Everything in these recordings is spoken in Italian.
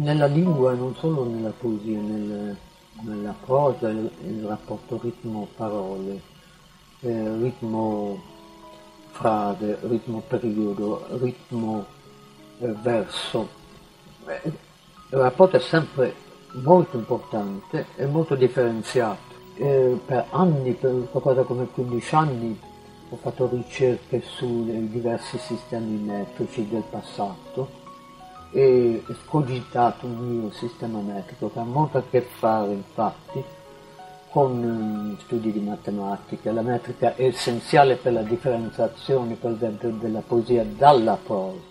nella lingua, non solo nella poesia, nel, nella prosa, il, il rapporto ritmo-parole, eh, ritmo-frase, ritmo-periodo, ritmo-verso. Eh, il rapporto è sempre molto importante e molto differenziato. Eh, per anni, per qualcosa come 15 anni, ho fatto ricerche sui diversi sistemi metrici del passato e scogitato un mio sistema metrico che ha molto a che fare infatti con um, studi di matematica. La metrica è essenziale per la differenziazione, per esempio, della poesia dalla prosa.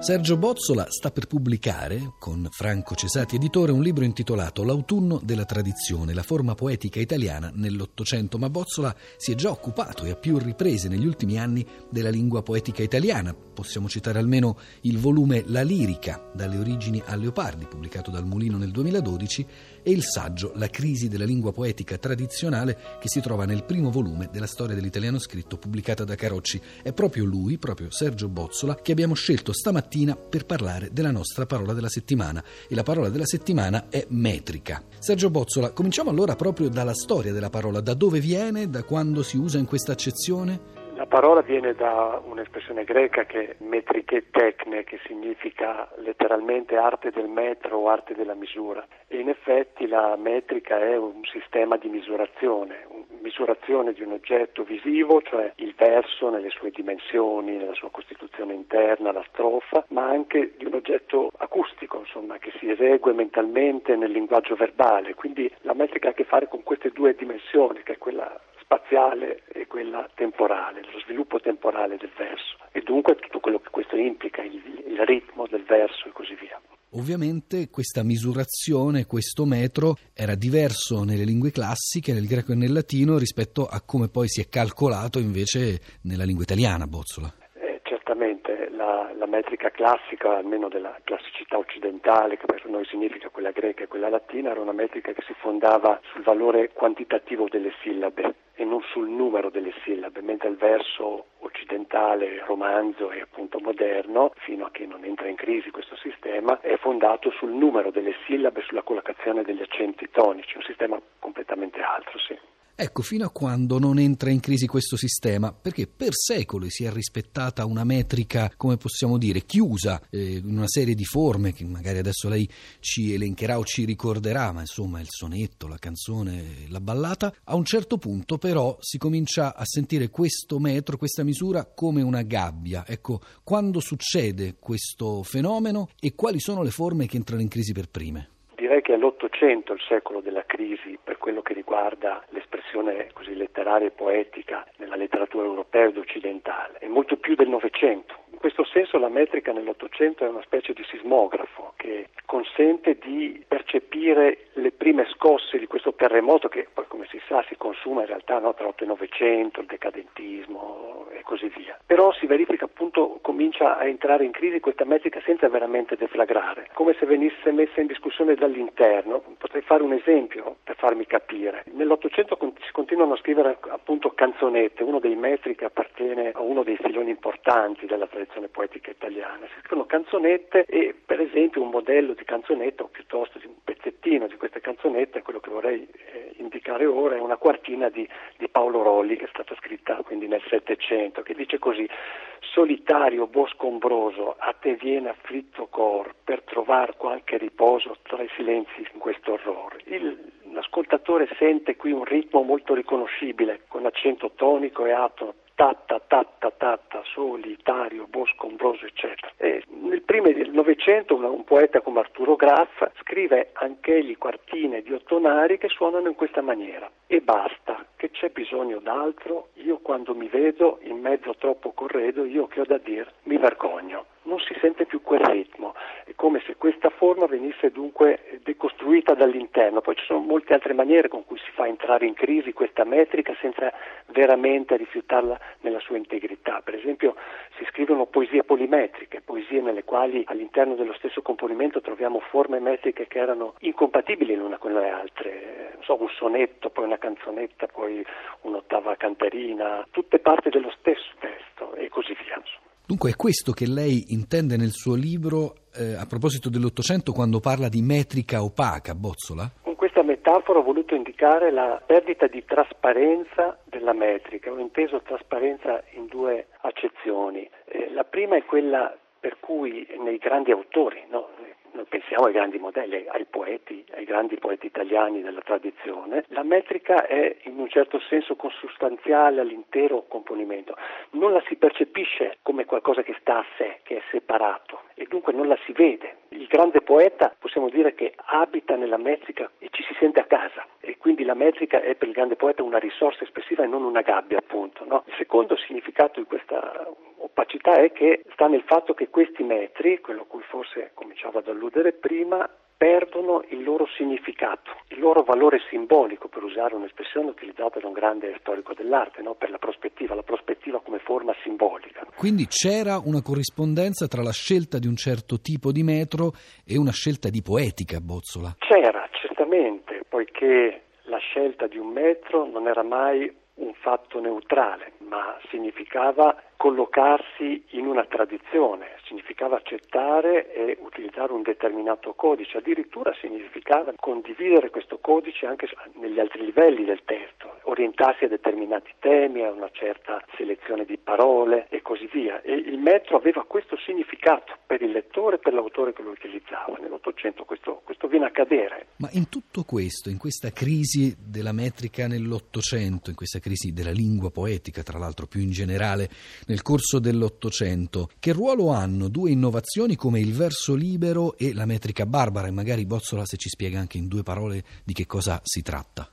Sergio Bozzola sta per pubblicare, con Franco Cesati editore, un libro intitolato L'autunno della tradizione, la forma poetica italiana nell'Ottocento, ma Bozzola si è già occupato e a più riprese negli ultimi anni della lingua poetica italiana. Possiamo citare almeno il volume La lirica, dalle origini a Leopardi, pubblicato dal Mulino nel 2012, e il saggio La crisi della lingua poetica tradizionale, che si trova nel primo volume della storia dell'italiano scritto pubblicata da Carocci. È proprio lui, proprio Sergio Bozzola, che abbiamo scelto stamattina mattina per parlare della nostra parola della settimana e la parola della settimana è metrica. Sergio Bozzola, cominciamo allora proprio dalla storia della parola, da dove viene, da quando si usa in questa accezione? La parola viene da un'espressione greca che è metriche tecne, che significa letteralmente arte del metro o arte della misura. E in effetti la metrica è un sistema di misurazione, misurazione di un oggetto visivo, cioè il verso nelle sue dimensioni, nella sua costituzione interna, la strofa, ma anche di un oggetto acustico, insomma, che si esegue mentalmente nel linguaggio verbale. Quindi la metrica ha a che fare con queste due dimensioni, che è quella spaziale e quella temporale, lo sviluppo temporale del verso e dunque tutto quello che questo implica, il, il ritmo del verso e così via. Ovviamente questa misurazione, questo metro era diverso nelle lingue classiche, nel greco e nel latino, rispetto a come poi si è calcolato invece nella lingua italiana, Bozzola. Eh, certamente la, la, metrica classica, almeno della classicità occidentale, che per noi significa quella greca e quella latina, era una metrica che si fondava sul valore quantitativo delle sillabe e non sul numero delle sillabe, mentre il verso occidentale, romanzo e appunto moderno, fino a che non entra in crisi questo sistema, è fondato sul numero delle sillabe, sulla collocazione degli accenti tonici, un sistema completamente altro, sì. Ecco, fino a quando non entra in crisi questo sistema, perché per secoli si è rispettata una metrica, come possiamo dire, chiusa eh, in una serie di forme che magari adesso lei ci elencherà o ci ricorderà, ma insomma il sonetto, la canzone, la ballata. A un certo punto però si comincia a sentire questo metro, questa misura come una gabbia. Ecco, quando succede questo fenomeno e quali sono le forme che entrano in crisi per prime? Direi che è l'Ottocento il secolo della crisi per quello che riguarda l'espressione così letteraria e poetica nella letteratura europea ed occidentale, e molto più del Novecento. In questo senso la metrica nell'Ottocento è una specie di sismografo che consente di percepire le prime scosse di questo terremoto che poi come si sa si consuma in realtà no, tra 8 e 900, il decadentismo e così via. Però si verifica appunto, comincia a entrare in crisi questa metrica senza veramente deflagrare, come se venisse messa in discussione dall'interno. Potrei fare un esempio per farmi capire. Nell'Ottocento si continuano a scrivere appunto canzonette, uno dei metri che appartiene a uno dei filoni importanti della tradizione poetica italiana. Si scrivono canzonette e per esempio un modello di canzonetta o piuttosto di un pezzettino di queste canzonette, quello che vorrei eh, indicare ora, è una quartina di, di Paolo Rolli che è stata scritta quindi nel Settecento, che dice così solitario bosco ombroso, a te viene afflitto cor per trovar qualche riposo tra i silenzi in questo orrore. Il, l'ascoltatore sente qui un ritmo molto riconoscibile, con accento tonico e atono, tatta, tatta, tatta, solitario, bosco ombroso, eccetera. E nel primo del Novecento un poeta come Arturo Graff scrive anch'egli quartine di ottonari che suonano in questa maniera. E basta, che c'è bisogno d'altro, io quando mi vedo in mezzo a troppo corredo, io che ho da dire, mi vergogno. Non si sente più quel ritmo, è come se questa forma venisse dunque decostruita dall'interno. Poi ci sono molte altre maniere con cui si fa entrare in crisi questa metrica senza veramente rifiutarla nella sua integrità. Per esempio si scrivono poesie polimetriche, poesie nelle quali all'interno dello stesso componimento troviamo forme metriche che erano incompatibili l'una con le altre, so, un sonetto, poi una canzonetta, poi un'ottava canterina, tutte parti dello stesso testo e così via. Dunque è questo che lei intende nel suo libro eh, a proposito dell'Ottocento quando parla di metrica opaca, Bozzola? Con questa metafora ho voluto indicare la perdita di trasparenza della metrica. Ho inteso trasparenza in due accezioni. Eh, la prima è quella per cui nei grandi autori, no? Pensiamo ai grandi modelli, ai poeti, ai grandi poeti italiani della tradizione, la metrica è in un certo senso consustanziale all'intero componimento, non la si percepisce come qualcosa che sta a sé, che è separato e dunque non la si vede. Il grande poeta possiamo dire che abita nella metrica e ci si sente a casa e quindi la metrica è per il grande poeta una risorsa espressiva e non una gabbia appunto. No? Il secondo significato di questa opacità è che sta nel fatto che questi metri, quello a cui forse cominciavo ad alludere prima, perdono il loro significato, il loro valore simbolico, per usare un'espressione utilizzata da un grande storico dell'arte, no? per la prospettiva, la prospettiva come forma simbolica. Quindi c'era una corrispondenza tra la scelta di un certo tipo di metro e una scelta di poetica, Bozzola? C'era, certamente, poiché la scelta di un metro non era mai un fatto neutrale, ma significava collocarsi in una tradizione, significava accettare e utilizzare un determinato codice, addirittura significava condividere questo codice anche negli altri livelli del testo, orientarsi a determinati temi, a una certa selezione di parole e così via. E il metro aveva questo significato per il lettore e per l'autore che lo utilizzava. Nell'Ottocento questo, questo viene a cadere. Ma in tutto questo, in questa crisi della metrica nell'Ottocento, in questa crisi della lingua poetica, tra l'altro più in generale, nel corso dell'Ottocento. Che ruolo hanno due innovazioni come il verso libero e la metrica barbara? E magari Bozzola se ci spiega anche in due parole di che cosa si tratta.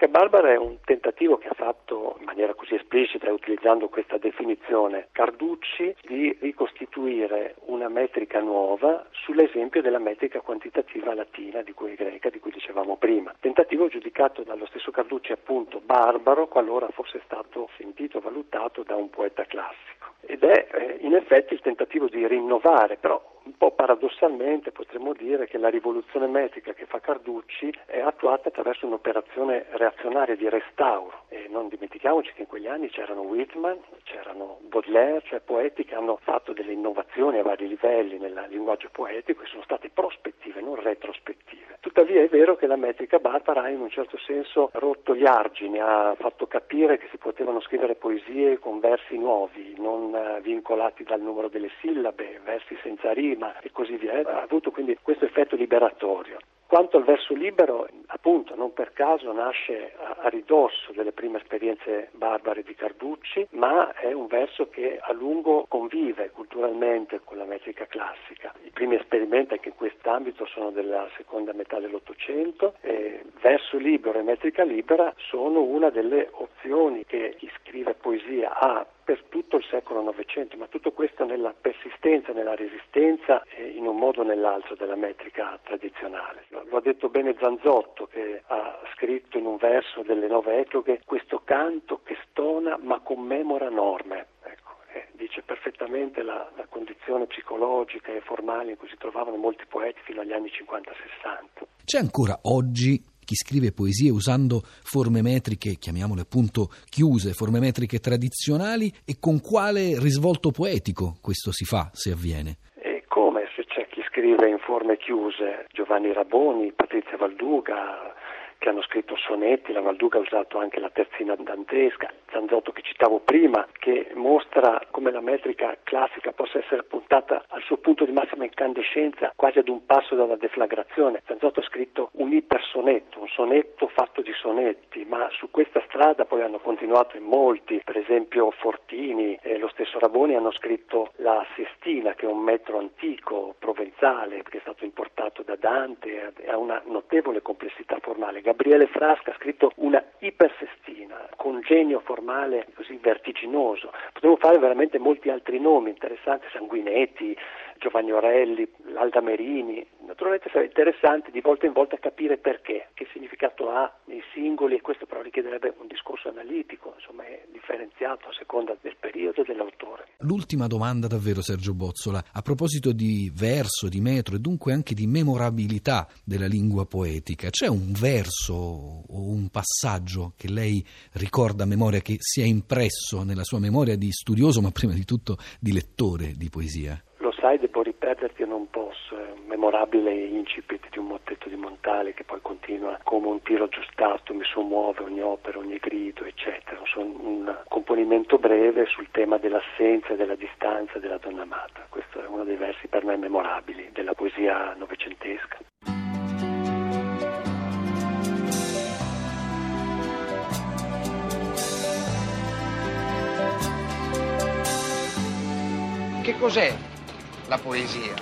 Metrica Barbara è un tentativo che ha fatto in maniera così esplicita, utilizzando questa definizione, Carducci di ricostituire una metrica nuova sull'esempio della metrica quantitativa latina, di cui greca, di cui dicevamo prima. Tentativo giudicato dallo stesso Carducci appunto barbaro, qualora fosse stato sentito, valutato da un poeta classico. Ed è eh, in effetti il tentativo di rinnovare, però un po' paradossalmente potremmo dire che la rivoluzione metrica che fa Carducci è attuata attraverso un'operazione reazionaria di restauro e non dimentichiamoci che in quegli anni c'erano Whitman, c'erano Baudelaire, cioè poeti che hanno fatto delle innovazioni a vari livelli nel linguaggio poetico e sono state prospettive, non retrospettive. Tuttavia è vero che la metrica barbara ha in un certo senso rotto gli argini, ha fatto capire che si potevano scrivere poesie con versi nuovi, non eh, vincolati dal numero delle sillabe, versi senza rima prima e così via. Ha avuto quindi questo effetto liberatorio. Quanto al verso libero, appunto, non per caso nasce a, a, ridosso delle prime esperienze barbare di Carducci, ma è un verso che a lungo convive culturalmente con la metrica classica. I primi esperimenti anche in quest'ambito sono della seconda metà dell'Ottocento. E verso libero e metrica libera sono una delle opzioni che chi scrive poesia ha per tutto il secolo Novecento, ma tutto questo nella persistenza, nella resistenza e in un modo o nell'altro della metrica tradizionale. Lo ha detto bene Zanzotto che ha scritto in un verso delle nove etroghe questo canto che stona ma commemora norme. Ecco, dice perfettamente la, la condizione psicologica e formale in cui si trovavano molti poeti fino agli anni 50-60. C'è ancora oggi chi scrive poesie usando forme metriche, chiamiamole appunto chiuse, forme metriche tradizionali e con quale risvolto poetico questo si fa, se avviene? E come se c'è chi scrive in forme chiuse, Giovanni Raboni, Patrizia Valduga, che hanno scritto sonetti, la Valduga ha usato anche la terzina dantesca, Zanzotto che citavo prima, che mostra come la metrica classica possa essere puntata al suo punto di massima incandescenza, quasi ad un passo dalla deflagrazione. Zanzotto ha scritto un ipersonetto, un sonetto fatto di sonetti, ma su questa strada poi hanno continuato in molti, per esempio Fortini e lo stesso Raboni hanno scritto la Sestina, che è un metro antico, provenzale, che è stato importato da Dante ha una notevole complessità formale. Gabriele Frasca ha scritto una ipersestina con genio formale così vertiginoso. Potremmo fare veramente molti altri nomi interessanti, Sanguinetti, Giovanni Orelli, Alda Merini. Naturalmente sarà interessante di volta in volta capire perché, che significato ha nei singoli e questo però richiederebbe un discorso analitico, insomma è differenziato a seconda del periodo e dell'autore. L'ultima domanda davvero Sergio Bozzola, a proposito di verso, di metro e dunque anche di memorabilità della lingua poetica, c'è un verso o un passaggio che lei ricorda a memoria, che si è impresso nella sua memoria di studioso ma prima di tutto di lettore di poesia? Sai, devo ripeterti, non posso, è un memorabile incipit di un mottetto di Montale che poi continua come un tiro aggiustato, mi sommuove ogni opera, ogni grido, eccetera. Sono un componimento breve sul tema dell'assenza, della distanza della donna amata. Questo è uno dei versi per me memorabili della poesia novecentesca. Che cos'è la poesia?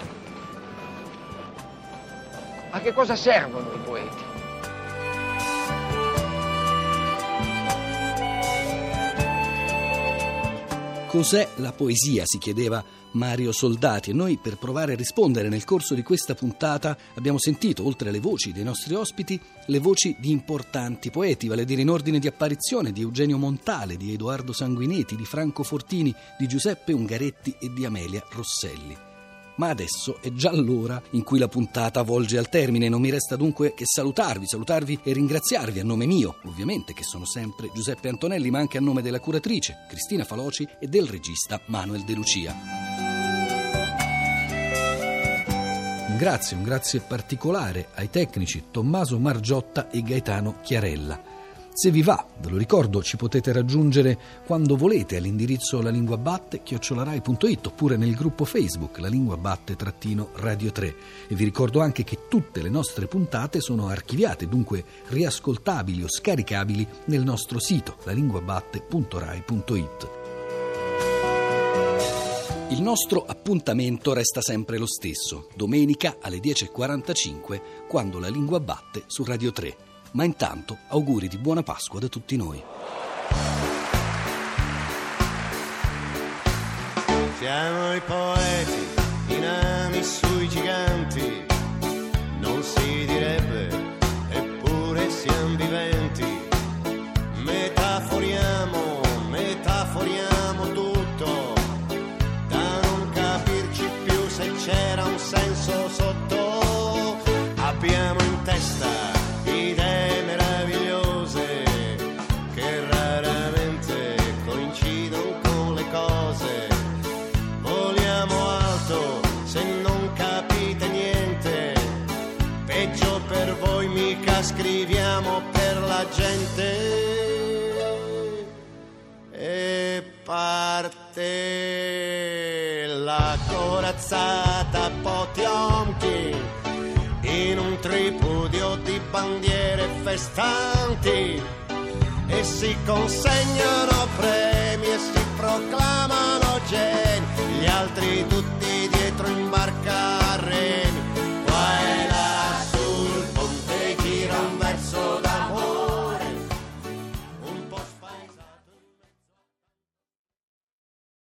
A che cosa servono i poeti? Cos'è la poesia? si chiedeva Mario Soldati e noi per provare a rispondere nel corso di questa puntata abbiamo sentito, oltre alle voci dei nostri ospiti, le voci di importanti poeti, vale a dire in ordine di apparizione di Eugenio Montale, di Edoardo Sanguineti, di Franco Fortini, di Giuseppe Ungaretti e di Amelia Rosselli. Ma adesso è già l'ora in cui la puntata volge al termine. Non mi resta dunque che salutarvi, salutarvi e ringraziarvi a nome mio, ovviamente, che sono sempre Giuseppe Antonelli, ma anche a nome della curatrice Cristina Faloci e del regista Manuel De Lucia. Un grazie, un grazie particolare ai tecnici Tommaso Margiotta e Gaetano Chiarella. Se vi va, ve lo ricordo, ci potete raggiungere quando volete all'indirizzo lalinguabatte-rai.it oppure nel gruppo Facebook La Lingua Batte-Radio 3. E vi ricordo anche che tutte le nostre puntate sono archiviate, dunque riascoltabili o scaricabili nel nostro sito lalinguabatte.rai.it. Il nostro appuntamento resta sempre lo stesso, domenica alle 10.45, quando la lingua batte su Radio 3. Ma intanto auguri di buona Pasqua da tutti noi. Siamo i poeti, i nani sui giganti, non si direbbe, in un tripudio di bandiere festanti e si consegnano premi e si proclamano geni, gli altri tutti dietro in barca.